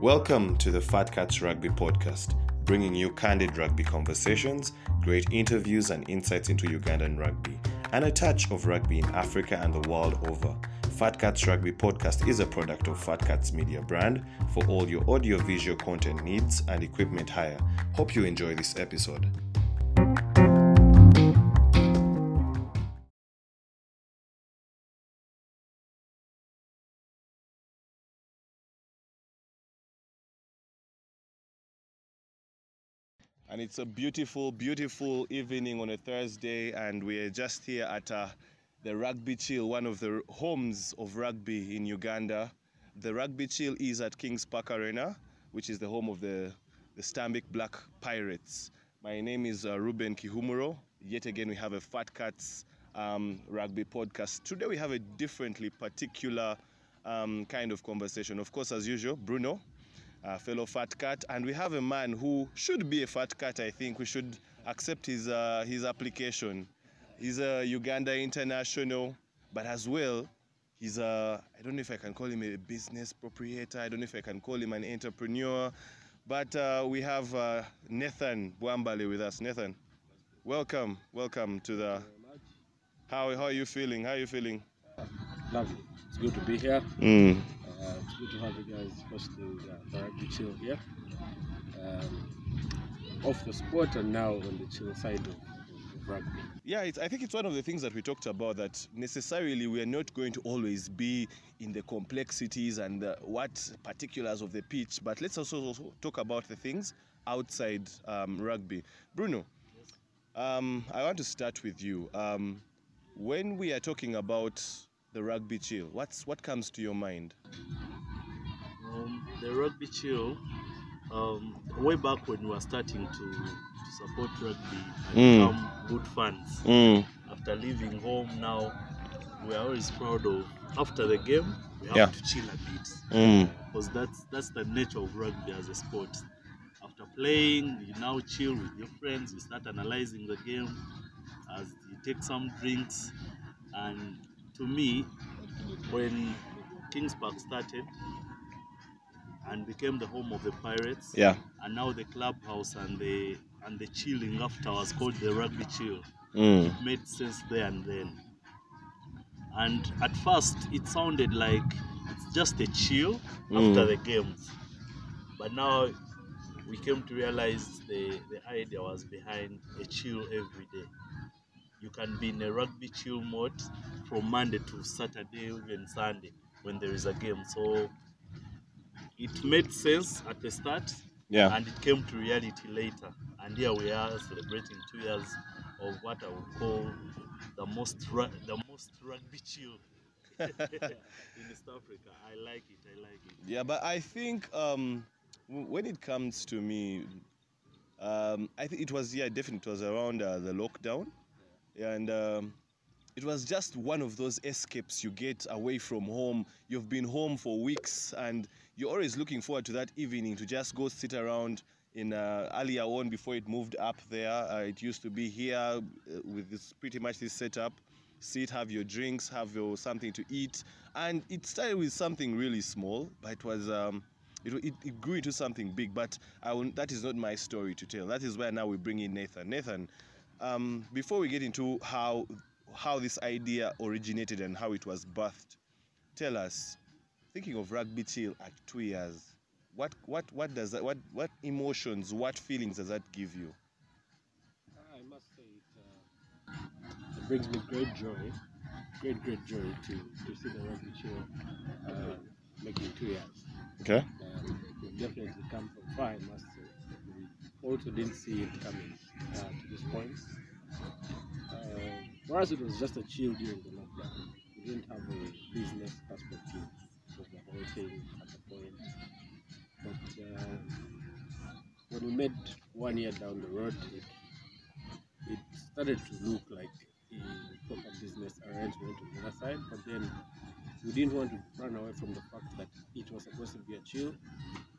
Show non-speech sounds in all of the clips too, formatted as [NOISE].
Welcome to the Fat Cats Rugby Podcast, bringing you candid rugby conversations, great interviews, and insights into Ugandan rugby, and a touch of rugby in Africa and the world over. Fat Cats Rugby Podcast is a product of Fat Cats Media brand for all your audio-visual content needs and equipment hire. Hope you enjoy this episode. And it's a beautiful, beautiful evening on a Thursday, and we're just here at uh, the Rugby Chill, one of the homes of rugby in Uganda. The Rugby Chill is at Kings Park Arena, which is the home of the, the Stanbic Black Pirates. My name is uh, Ruben Kihumuro. Yet again, we have a Fat Cats um, rugby podcast. Today, we have a differently particular um, kind of conversation. Of course, as usual, Bruno, a fellow fat cat, and we have a man who should be a fat cat. I think we should accept his uh, his application. He's a Uganda international, but as well, he's a I don't know if I can call him a business proprietor. I don't know if I can call him an entrepreneur, but uh, we have uh, Nathan Bwambale with us. Nathan, welcome, welcome to the. How how are you feeling? How are you feeling? Lovely. It's good to be here. Mm. Uh, it's good to have you guys, especially uh, rugby chill here. Um, off the sport and now on the chill side of, rugby. Yeah, I think it's one of the things that we talked about that necessarily we are not going to always be in the complexities and the, what particulars of the pitch, but let's also, also talk about the things outside um, rugby. Bruno, um, I want to start with you. Um, when we are talking about the rugby chill, what's what comes to your mind? Um, the rugby chill, um, way back when we were starting to, to support rugby and Mm. become good fans, Mm. after leaving home now, we are always proud of, after the game, we have Yeah. to chill a bit. Mm. Because that's, that's the nature of rugby as a sport. After playing, you now chill with your friends, you start analyzing the game as you take some drinks. And to me, when Kings Park started and became the home of the Pirates, Yeah. and now the clubhouse and the and the chilling after was called the rugby chill. Mm. It made sense there and then. And at first, it sounded like it's just a chill after Mm. the games, but now we came to realize the the idea was behind a chill every day. You can be in a rugby chill mode from Monday to Saturday, even Sunday when there is a game. So it made sense at the start, Yeah. and it came to reality later. And here we are celebrating two years of what I would call the most the most rugby chill [LAUGHS] in East Africa. I like it. I like it. Yeah, but I think um, w- when it comes to me, um, I think it was yeah, definitely it was around uh, the lockdown, and um, it was just one of those escapes you get away from home. You've been home for weeks, and you're always looking forward to that evening to just go sit around. In uh, earlier on, before it moved up there, uh, it used to be here uh, with this pretty much this setup sit, have your drinks, have your something to eat, and it started with something really small, but it was um, it, it, it grew into something big. But I will, that is not my story to tell. That is where now we bring in Nathan. Nathan, um, before we get into how how this idea originated and how it was birthed, tell us. Thinking of rugby chill at two years, what what what does that what what emotions, what feelings does that give you? I must say it, uh, it brings me great joy, great, great joy to, to see the rugby chill uh, making two years. Okay. Um, definitely come from far, I must say. Also didn't see it coming uh, to this point. Uh, for us, it was just a chill during the lockdown. We didn't have a business perspective of the whole thing at the point. But uh, when we made one year down the road, it, it started to look like a proper business arrangement on the other side. But then we didn't want to run away from the fact that it was supposed to be a chill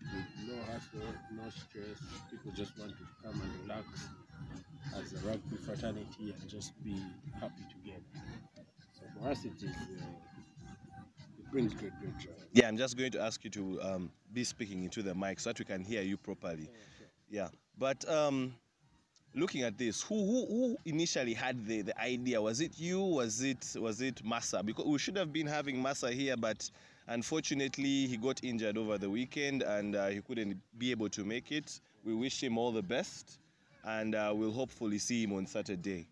with no hassle, no stress. People just want to come and relax as a rugby fraternity and just be happy together. So for us, it is uh, brings great, great joy. Yeah, I'm just going to ask you to um, be speaking into the mic so that we can hear you properly. Yeah, but um, looking at this, who, who who initially had the, the idea? Was it you? Was it was it Massa? Because we should have been having Massa here, but unfortunately he got injured over the weekend and uh, he couldn't be able to make it. We wish him all the best, and uh, we'll hopefully see him on Saturday.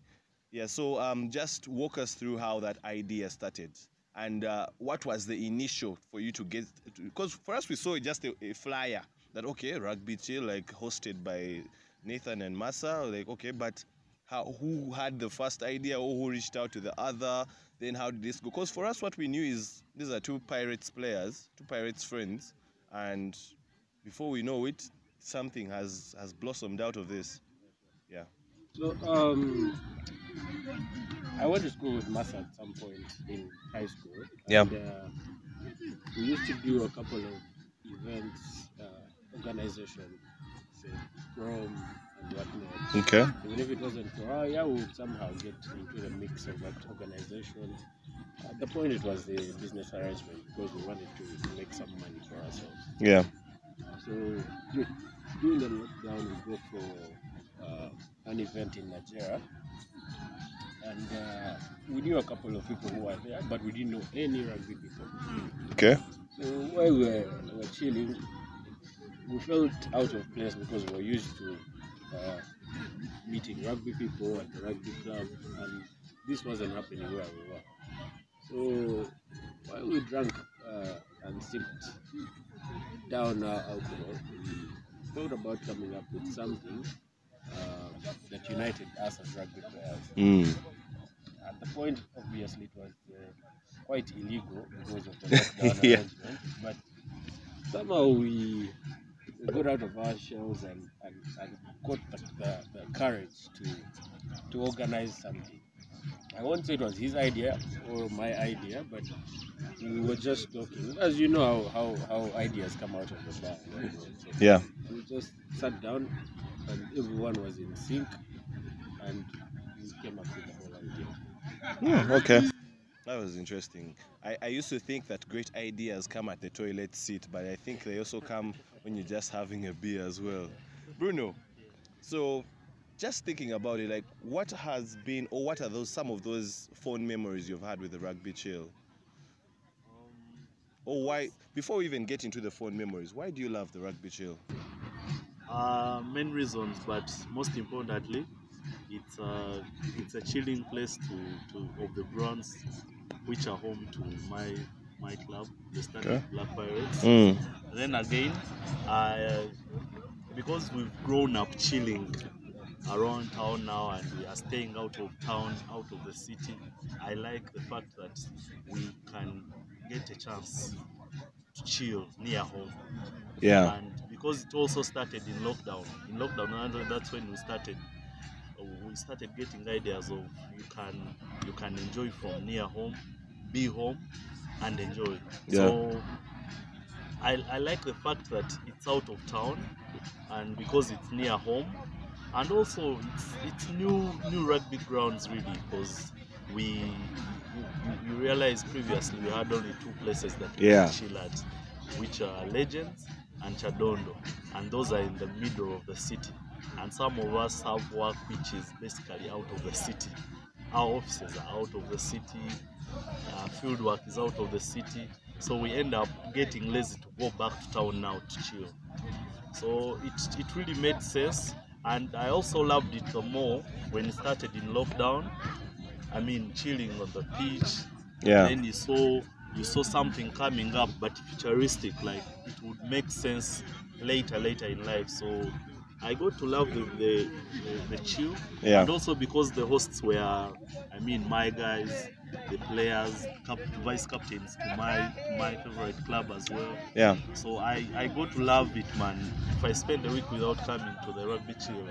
Yeah, so um, just walk us through how that idea started. And uh, what was the initial for you to get? Because for us, we saw just a, a flyer that okay, rugby chill like hosted by Nathan and Massa. Like okay, but how who had the first idea or who reached out to the other? Then how did this go? Because for us, what we knew is these are two Pirates players, two Pirates friends, and before we know it, something has has blossomed out of this. Yeah. So um, I went to school with Massa at some point in high school. Yeah. And, uh, we used to do a couple of events, uh, organization, prom and whatnot. Okay. Even if it wasn't for our yeah, we would somehow get into the mix of that organization. At the point, it was the business arrangement because we wanted to make some money for ourselves. Yeah. So during the lockdown, we go for uh, an event in Najjera, and uh, we knew a couple of people who were there, but we didn't know any rugby people. Okay. So while we were, we were chilling, we felt out of place because we were used to uh, meeting rugby people at the rugby club, and this wasn't happening where we were. So while we drank uh, and sipped down our alcohol, we thought about coming up with something uh, that united us as rugby players. Mm. At the point, obviously, it was uh, quite illegal because of the [LAUGHS] lockdown Yeah. arrangement, but somehow we got out of our shells and, and, and got the, the, the courage to, to organize something. I won't say it was his idea or my idea, but we were just talking. As you know how, how, how ideas come out of the bar. Right? So Yeah. we just sat down and everyone was in sync and we came up with the whole idea. Hmm, okay. That was interesting. I, I used to think that great ideas come at the toilet seat, but I think they also come when you're just having a beer as well. Bruno, so just thinking about it, like what has been, or what are those some of those fond memories you've had with the rugby chill? Or why, before we even get into the fond memories, why do you love the rugby chill? Uh, main reasons, but most importantly, it's a it's a chilling place to, to of the grounds, which are home to my my club, the Stanbic Okay. Black Pirates. Mm. Then again, I uh, because we've grown up chilling around town now and we are staying out of town, out of the city. I like the fact that we can get a chance to chill near home Yeah. and because it also started in lockdown in lockdown that's when we started we started getting ideas of you can you can enjoy from near home be home and enjoy. So I, I like the fact that it's out of town and because it's near home and also it's it's new new rugby grounds really because we you, realize previously we had only two places that we Yeah. chill at which are legends and Kyadondo and those are in the middle of the city and some of us have work which is basically out of the city. Our offices are out of the city. Uh, field work is out of the city. So we end up getting lazy to go back to town now to chill. So it, it really made sense. And i also loved it the more when it started in lockdown. I mean chilling on the beach. Yeah. then you saw you saw something coming up but futuristic like it would make sense later later in life. So i got to love the the, the, the chill Yeah. and also because the hosts were i mean my guys the players cap- vice captains to my my favorite club as well Yeah. so I, I got to love it, man. If I spend a week without coming to the rugby chill,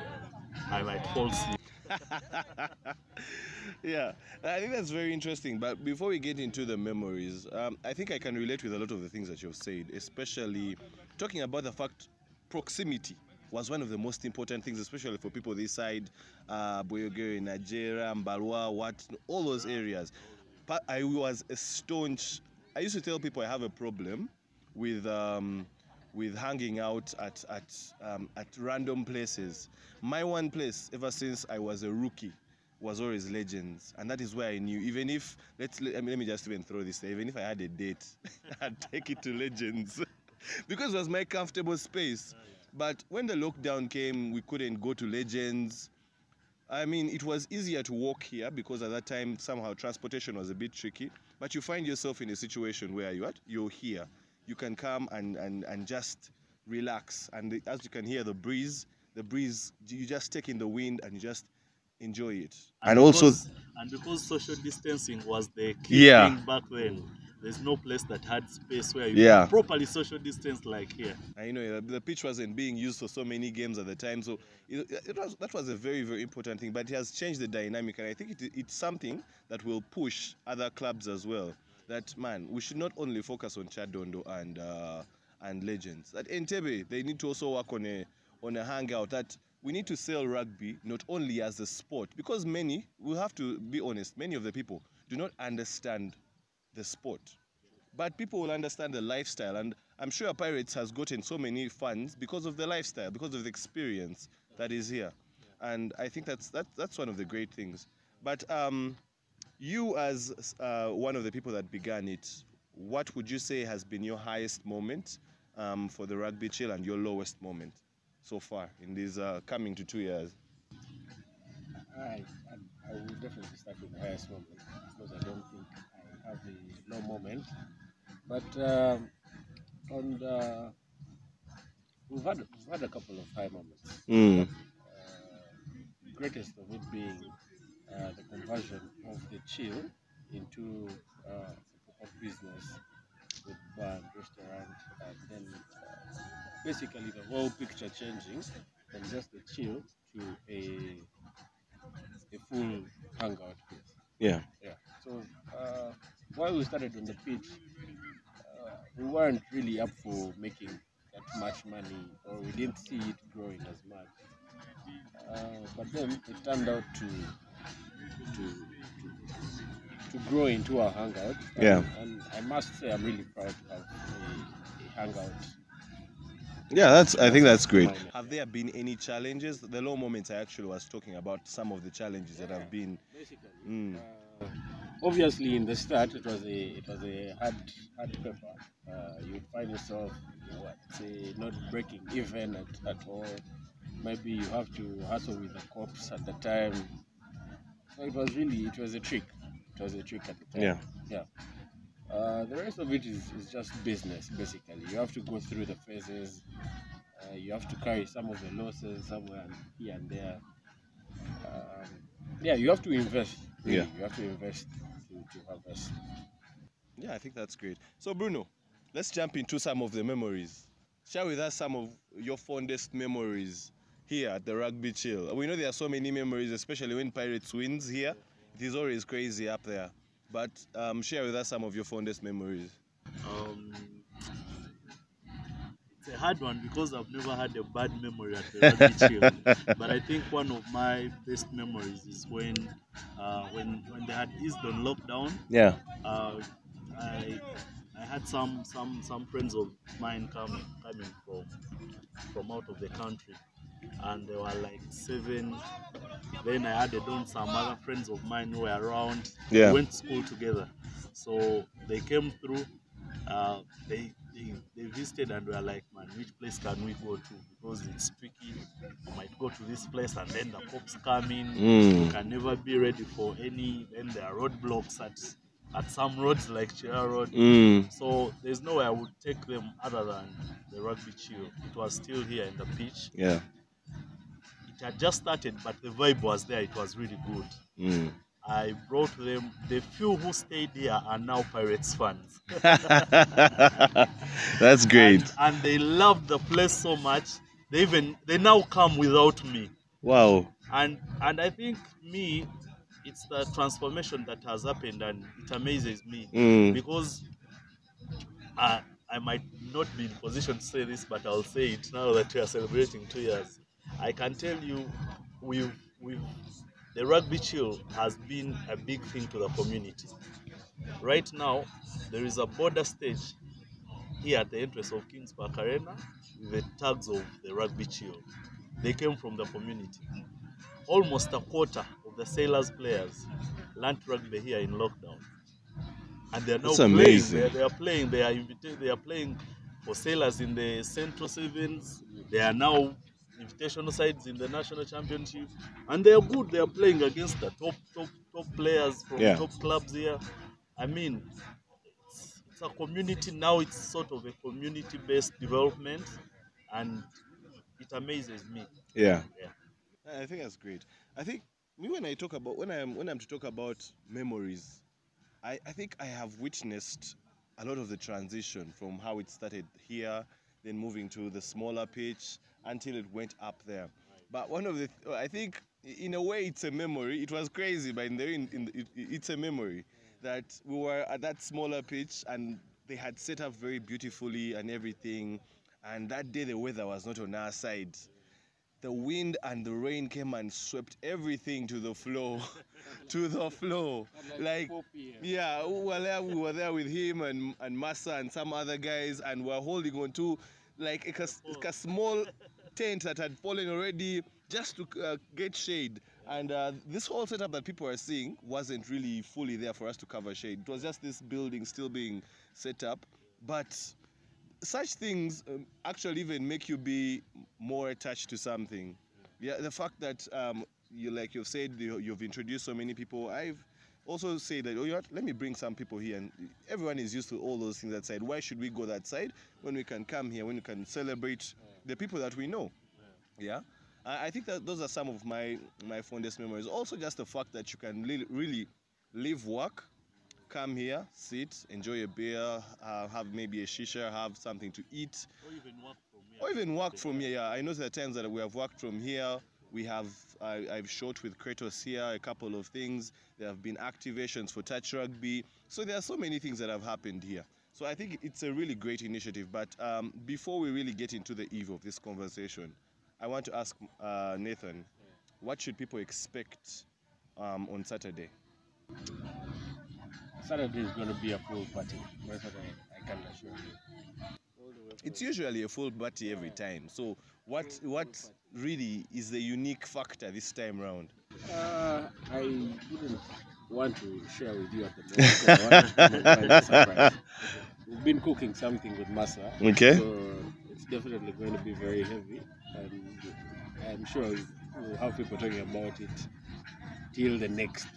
I might fall asleep. [LAUGHS] yeah, I think that's very interesting. But before we get into the memories, um, I think I can relate with a lot of the things that you've said, especially talking about the fact proximity was one of the most important things, especially for people this side, uh, Bweyogerere, Najjera, Mbalwa, what, all those areas. But I was a staunch I used to tell people I have a problem with um, with hanging out at at um, at random places. My one place, ever since I was a rookie, was always Legends, and that is where I knew. Even if let's let, I mean, let me just even throw this. there, Even if I had a date, [LAUGHS] I'd take it to Legends [LAUGHS] because it was my comfortable space. But when the lockdown came, we couldn't go to Legends. I mean, it was easier to walk here because at that time somehow transportation was a bit tricky. But you find yourself in a situation where you're at, you're here, you can come and and and just relax, and the, as you can hear the breeze, the breeze, you just take in the wind and you just enjoy it. And, also, because, and because social distancing was the key Yeah. thing back then, there's no place that had space where you Yeah. could properly social distance like here. you know the pitch wasn't being used for so many games at the time, so it, it was that was a very very important thing. But it has changed the dynamic, and I think it, it's something that will push other clubs as well. That man, we should not only focus on Kyadondo and uh, and Legends. At Entebbe, they need to also work on a on a hangout that we need to sell rugby not only as a sport because many we have to be honest many of the people do not understand the sport. But people will understand the lifestyle and i'm sure pirates has gotten so many fans because of the lifestyle because of the experience that is here. And i think that's that, that's one of the great things. But um, you as uh, one of the people that began it what would you say has been your highest moment um, for the rugby chill and your lowest moment so far in these uh, coming to two years? I, I, I will definitely start with the highest moment because I don't think I have a low moment. But um, on the, we've had we've had a couple of high moments. mm. Uh, greatest of it being uh, the conversion of the chill into uh, a business with bar and restaurant, and then uh, basically the whole picture changing from just a chill to a a full hangout place. yeah Yeah. So uh, while we started on the pitch, uh, we weren't really up for making that much money, or we didn't see it growing as much. Uh, but then it turned out to to to, to grow into a hangout. And, Yeah. And I must say, I'm really proud to have a, a hangout. Yeah, that's. I think that's great. Have there been any challenges? The low moments I actually was talking about some of the challenges that have been. Basically. Mm. Uh, obviously, in the start, it was a it was a hard hard paper. Uh, you'd find yourself, you know, what, say, not breaking even at, at all. Maybe you have to hustle with the cops at the time. So it was really it was a trick. It was a trick at the time. Yeah. Yeah. Uh, the rest of it is, is just business, basically. You have to go through the phases. Uh, you have to carry some of the losses somewhere here and there. Um, yeah, you have to invest. Really. Yeah. You have to invest to, to harvest. Yeah, I think that's great. So Bruno, let's jump into some of the memories. Share with us some of your fondest memories here at the Rugby Chill. We know there are so many memories, especially when Pirates wins here. It is always crazy up there. But um, share with us some of your fondest memories. Um, it's a hard one because I've never had a bad memory at the rugby chill. [LAUGHS] But I think one of my best memories is when uh, when when they had eased on lockdown. Yeah. Uh, I I had some some some friends of mine coming coming from from out of the country, and they were like seven. Then I added on some other friends of mine who were around. Yeah. We went to school together, so they came through. Uh, they, they they visited and were like, man, which place can we go to? Because it's tricky. We might go to this place and then the cops come in. Mm. You can never be ready for any. Then there are roadblocks at at some roads like Kira Road. Mm. So there's no way I would take them other than the rugby chill. It was still here in the pitch. Yeah. It had just started, but the vibe was there. It was really good. Mm. I brought them. The few who stayed here are now Pirates fans. [LAUGHS] that's great. And, and they love the place so much. They even they now come without me. Wow. And and I think me, it's the transformation that has happened, and it amazes me. Mm. because I, I might not be in position to say this, but I'll say it now that we are celebrating two years. I can tell you, we've, we've, the rugby chill has been a big thing to the community. Right now, there is a border stage here at the entrance of Kings Park Arena with the tags of the rugby chill. They came from the community. Almost a quarter of the Sailors players learnt rugby here in lockdown. And they're now That's playing. amazing. They are, they are playing. They are invita- They are playing for Sailors in the Central Sevens. They are now invitational sides in the national championship, and they are good. They are playing against the top, top, top players from Yeah. top clubs here. I mean, it's, it's a community now. It's sort of a community-based development, and it amazes me. Yeah. Yeah. I think that's great. I think me when I talk about when I'm when I'm to talk about memories, I, I think I have witnessed a lot of the transition from how it started here, then moving to the smaller pitch until it went up there. But one of the I think in a way it's a memory. It was crazy, but in the in, in the, it, it's a memory that we were at that smaller pitch and they had set up very beautifully and everything. And that day the weather was not on our side the wind and the rain came and swept everything to the floor [LAUGHS] to the floor like yeah we were there we were there with him and and Massa and some other guys and we're holding on to like a, a small. tent that had fallen already just to uh, get shade. And uh, this whole setup that people are seeing wasn't really fully there for us to cover shade. It was just this building still being set up. But such things um, actually even make you be more attached to something. Yeah, the fact that um, you like you've said you, you've introduced so many people. I've also say that oh, you know what, let me bring some people here, and everyone is used to all those things that side. Why should we go that side when we can come here when we can celebrate the people that we know? Yeah. I I think that those are some of my my fondest memories. Also, just the fact that you can li- really leave work, come here, sit, enjoy a beer, uh, have maybe a shisha, have something to eat, Or even work from here. or even work from here. Yeah, I know there are times that we have worked from here. We have I, I've shot with Kratos here a couple of things. There have been activations for touch rugby. So there are so many things that have happened here. So I think it's a really great initiative. But um, before we really get into the eve of this conversation, I want to ask uh, Nathan, what should people expect um, on Saturday? Saturday is going to be a full party. I, can assure you. All the way It's usually a full party every time. So what what really is the unique factor this time round? Uh, I wouldn't want to share with you at the moment. 'cause [LAUGHS] I want to come and find a surprise. We've been cooking something with Massa. Okay. So it's definitely going to be very heavy. And I'm sure we'll have people talking about it till the next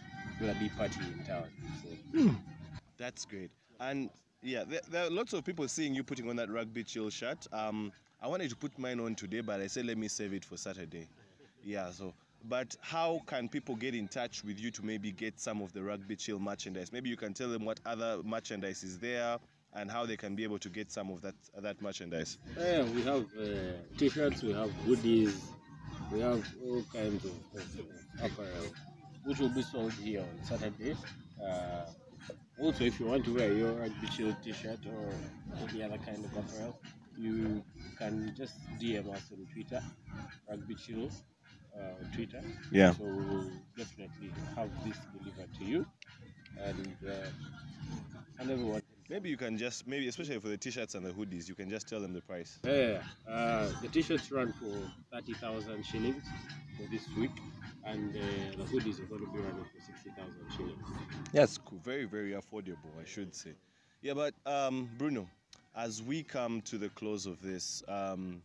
bloody party in town. So That's great. And yeah, there, there are lots of people seeing you putting on that rugby chill shirt. Um, I wanted to put mine on today, but I said let me save it for Saturday. Yeah. So, but how can people get in touch with you to maybe get some of the rugby chill merchandise? Maybe you can tell them what other merchandise is there and how they can be able to get some of that that merchandise. Yeah, we have uh, t-shirts, we have hoodies, we have all kinds of, of, apparel, which will be sold here on Saturday. Uh, also, if you want to wear your rugby chill t-shirt or any other kind of apparel, you can just DM us on Twitter, rugby chill uh, Twitter. Yeah. So we will definitely have this delivered to you, and uh, and everyone. Maybe you can just maybe especially for the t-shirts and the hoodies, you can just tell them the price. Yeah, uh, the t-shirts run for 30,000 shillings for this week, and uh, the hoodies are going to be running for 60,000 shillings. That's cool. Very, very affordable, I should say. Yeah, but um, Bruno, as we come to the close of this, um,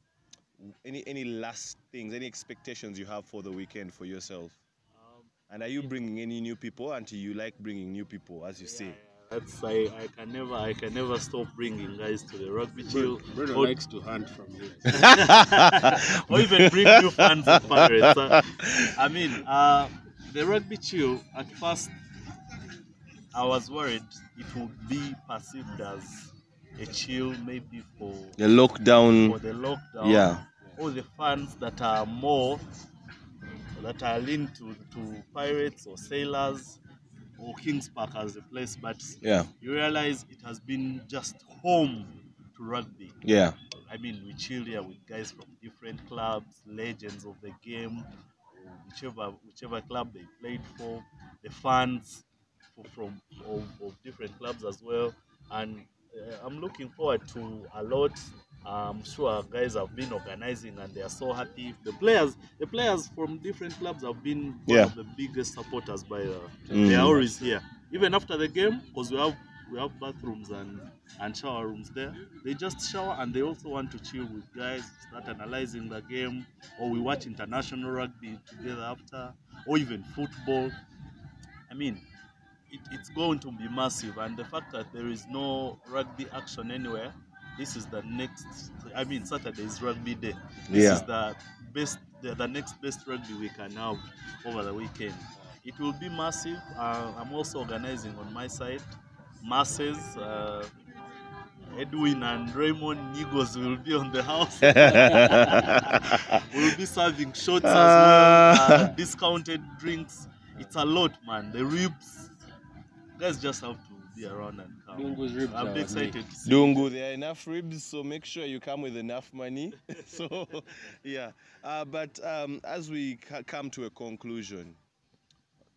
any any last things, any expectations you have for the weekend for yourself? Um, And are you bringing any new people? Until you like bringing new people, as you say. That's I, I can never I can never stop bringing guys to the rugby chill. Bruno Or- likes to hunt from here. [LAUGHS] [LAUGHS] or even bring new fans of Pirates. Uh, I mean, uh, the rugby chill, at first, I was worried it would be perceived as a chill maybe for, The lockdown. for the lockdown. Yeah. All the fans that are more, that are linked to, to Pirates or Sailors or Kings Park as a place, but Yeah. you realize it has been just home to rugby. Yeah. I mean, we chill here with guys from different clubs, legends of the game, whichever whichever club they played for, the fans for, from of, of different clubs as well. and I'm looking forward to a lot. I'm sure guys have been organizing and they are so happy. The players, the players from different clubs have been one Yeah. of the biggest supporters. By uh, Mm. they are always here, even after the game, because we have we have bathrooms and and shower rooms there. They just shower and they also want to chill with guys, start analyzing the game, or we watch international rugby together after, or even football. I mean, it, it's going to be massive, and the fact that there is no rugby action anywhere, this is the next. I mean, Saturday is rugby day. This Yeah. is the best, the, the next best rugby we can have over the weekend. It will be massive. Uh, I'm also organizing on my side masses. Uh, Edwin and Raymond Nigos will be on the house. [LAUGHS] we'll be serving shots as well, uh, discounted drinks. It's a lot, man. The ribs, guys just have to be around and come. Dungu's ribs I'm on me. excited to see. Dungu, there are enough ribs, so make sure you come with enough money. [LAUGHS] so, yeah. Uh, but um, as we ca- come to a conclusion,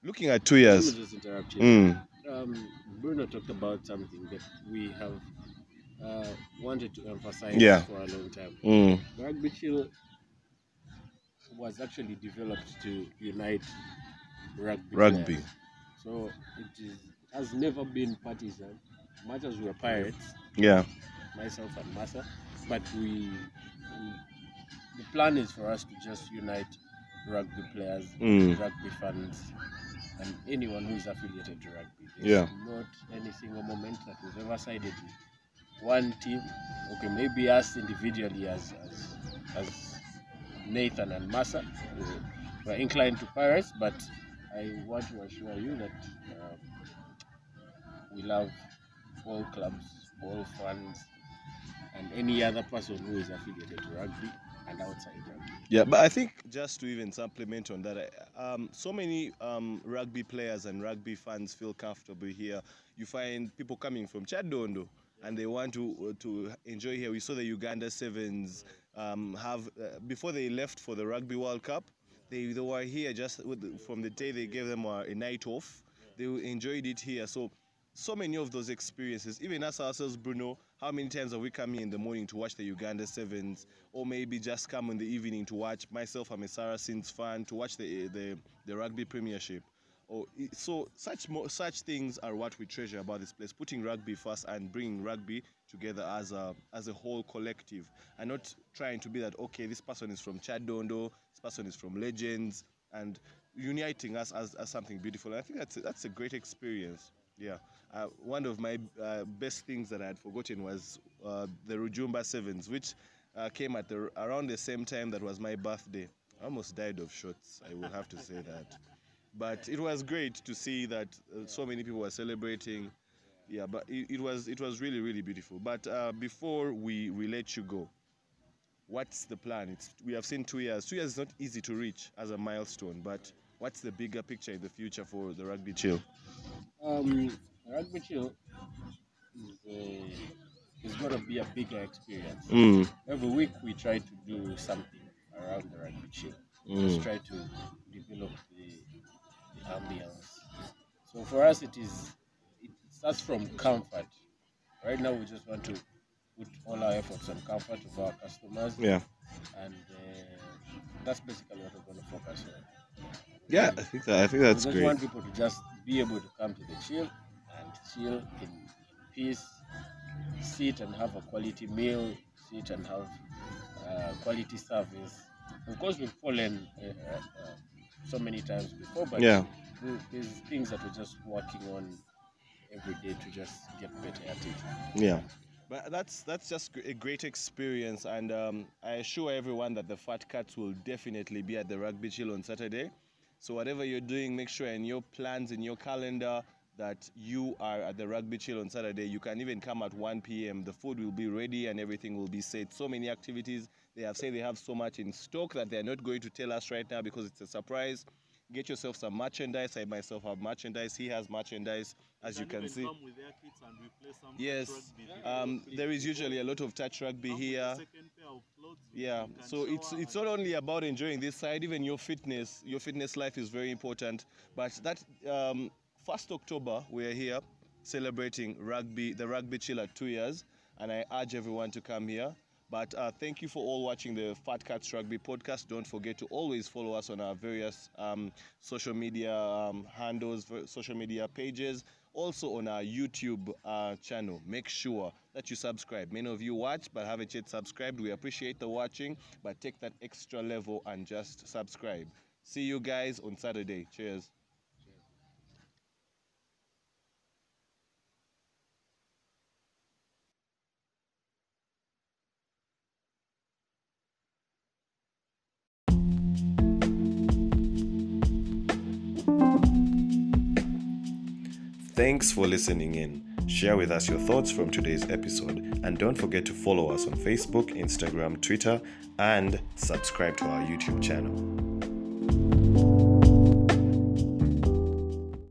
looking at two Let years, me just interrupt you. mm, Um, Bruno talked about something that we have uh, wanted to emphasize Yeah. for a long time. mm, Rugby Chill was actually developed to unite rugby. rugby. players. So it is has never been partisan, much as we're pirates, Yeah. myself and Massa. But we, we the plan is for us to just unite rugby players, Mm. rugby fans, and anyone who is affiliated to rugby. There's Yeah. not any single moment that we've ever sided with one team. Okay, maybe us individually as as, as Nathan and Massa, we- we're inclined to Pirates, but I want to assure you that um, we love all clubs, all fans, and any other person who is affiliated to rugby and outside rugby. Yeah, but I think just to even supplement on that, um, so many um, rugby players and rugby fans feel comfortable here. You find people coming from Kyadondo and they want to to enjoy here. We saw the Uganda Sevens um, have uh, before they left for the Rugby World Cup. They, they were here just with from the day they gave them a, a night off. They enjoyed it here. So so many of those experiences, even us ourselves, Bruno, how many times have we come here in the morning to watch the Uganda Sevens, or maybe just come in the evening to watch? Myself, I'm a Saracens fan to watch the the, the rugby Premiership. Or so such such things are what we treasure about this place. Putting rugby first and bringing rugby together as a as a whole collective, and not trying to be that okay, this person is from Kyadondo, this person is from Legends, and uniting us as, as something beautiful. And I think that's a, that's a great experience. Yeah. Uh, one of my uh, best things that I had forgotten was uh, the Rujumba Sevens, which uh, came at the, around the same time that was my birthday. I almost died of shots, I will have to say that. But it was great to see that uh, so many people were celebrating. Yeah, but it, it was it was really really beautiful. But uh, before we, we let you go, what's the plan? It's we have seen two years. Two years is not easy to reach as a milestone, but what's the bigger picture in the future for the rugby chill? Um, rugby chill is, a, is going to be a bigger experience. Mm, Every week we try to do something around the rugby chill. Mm. Just try to develop the, the ambience. So for us, it is it starts from comfort. Right now, we just want to put all our efforts on comfort of our customers, yeah. and uh, that's basically what we're going to focus on. Yeah, I think that, I think that's we just great. want people to just be able to come to the chill and chill in peace, sit and have a quality meal, sit and have uh, quality service. Of course, we've fallen uh, uh, uh, so many times before, but Yeah. there- there's things that we're just working on every day to just get better at it. Yeah. But that's that's just a great experience, and um, I assure everyone that the Fat Cats will definitely be at the Rugby Chill on Saturday. So whatever you're doing, make sure in your plans in your calendar that you are at the Rugby Chill on Saturday. You can even come at 1 p.m. The food will be ready and everything will be set. So many activities. They have said they have so much in stock that they're not going to tell us right now because it's a surprise. Get yourself some merchandise. I myself have merchandise. He has merchandise, as you can see. come with their kits and we play some Yes, um, there is usually a lot of touch rugby Come with a here. second pair of clothes, you Yeah, so it's it's not only about enjoying this side. Even your fitness, your fitness life is very important. But that um, first October we're here, celebrating rugby, the rugby chill at two years, and I urge everyone to come here. But uh, thank you for all watching the Fat Cats Rugby podcast. Don't forget to always follow us on our various um, social media um, handles, social media pages, also on our YouTube uh, channel. Make sure that you subscribe. Many of you watch but haven't yet subscribed. We appreciate the watching, but take that extra level and just subscribe. See you guys on Saturday. Cheers. Thanks for listening in. Share with us your thoughts from today's episode and don't forget to follow us on Facebook, Instagram, Twitter, and subscribe to our YouTube channel.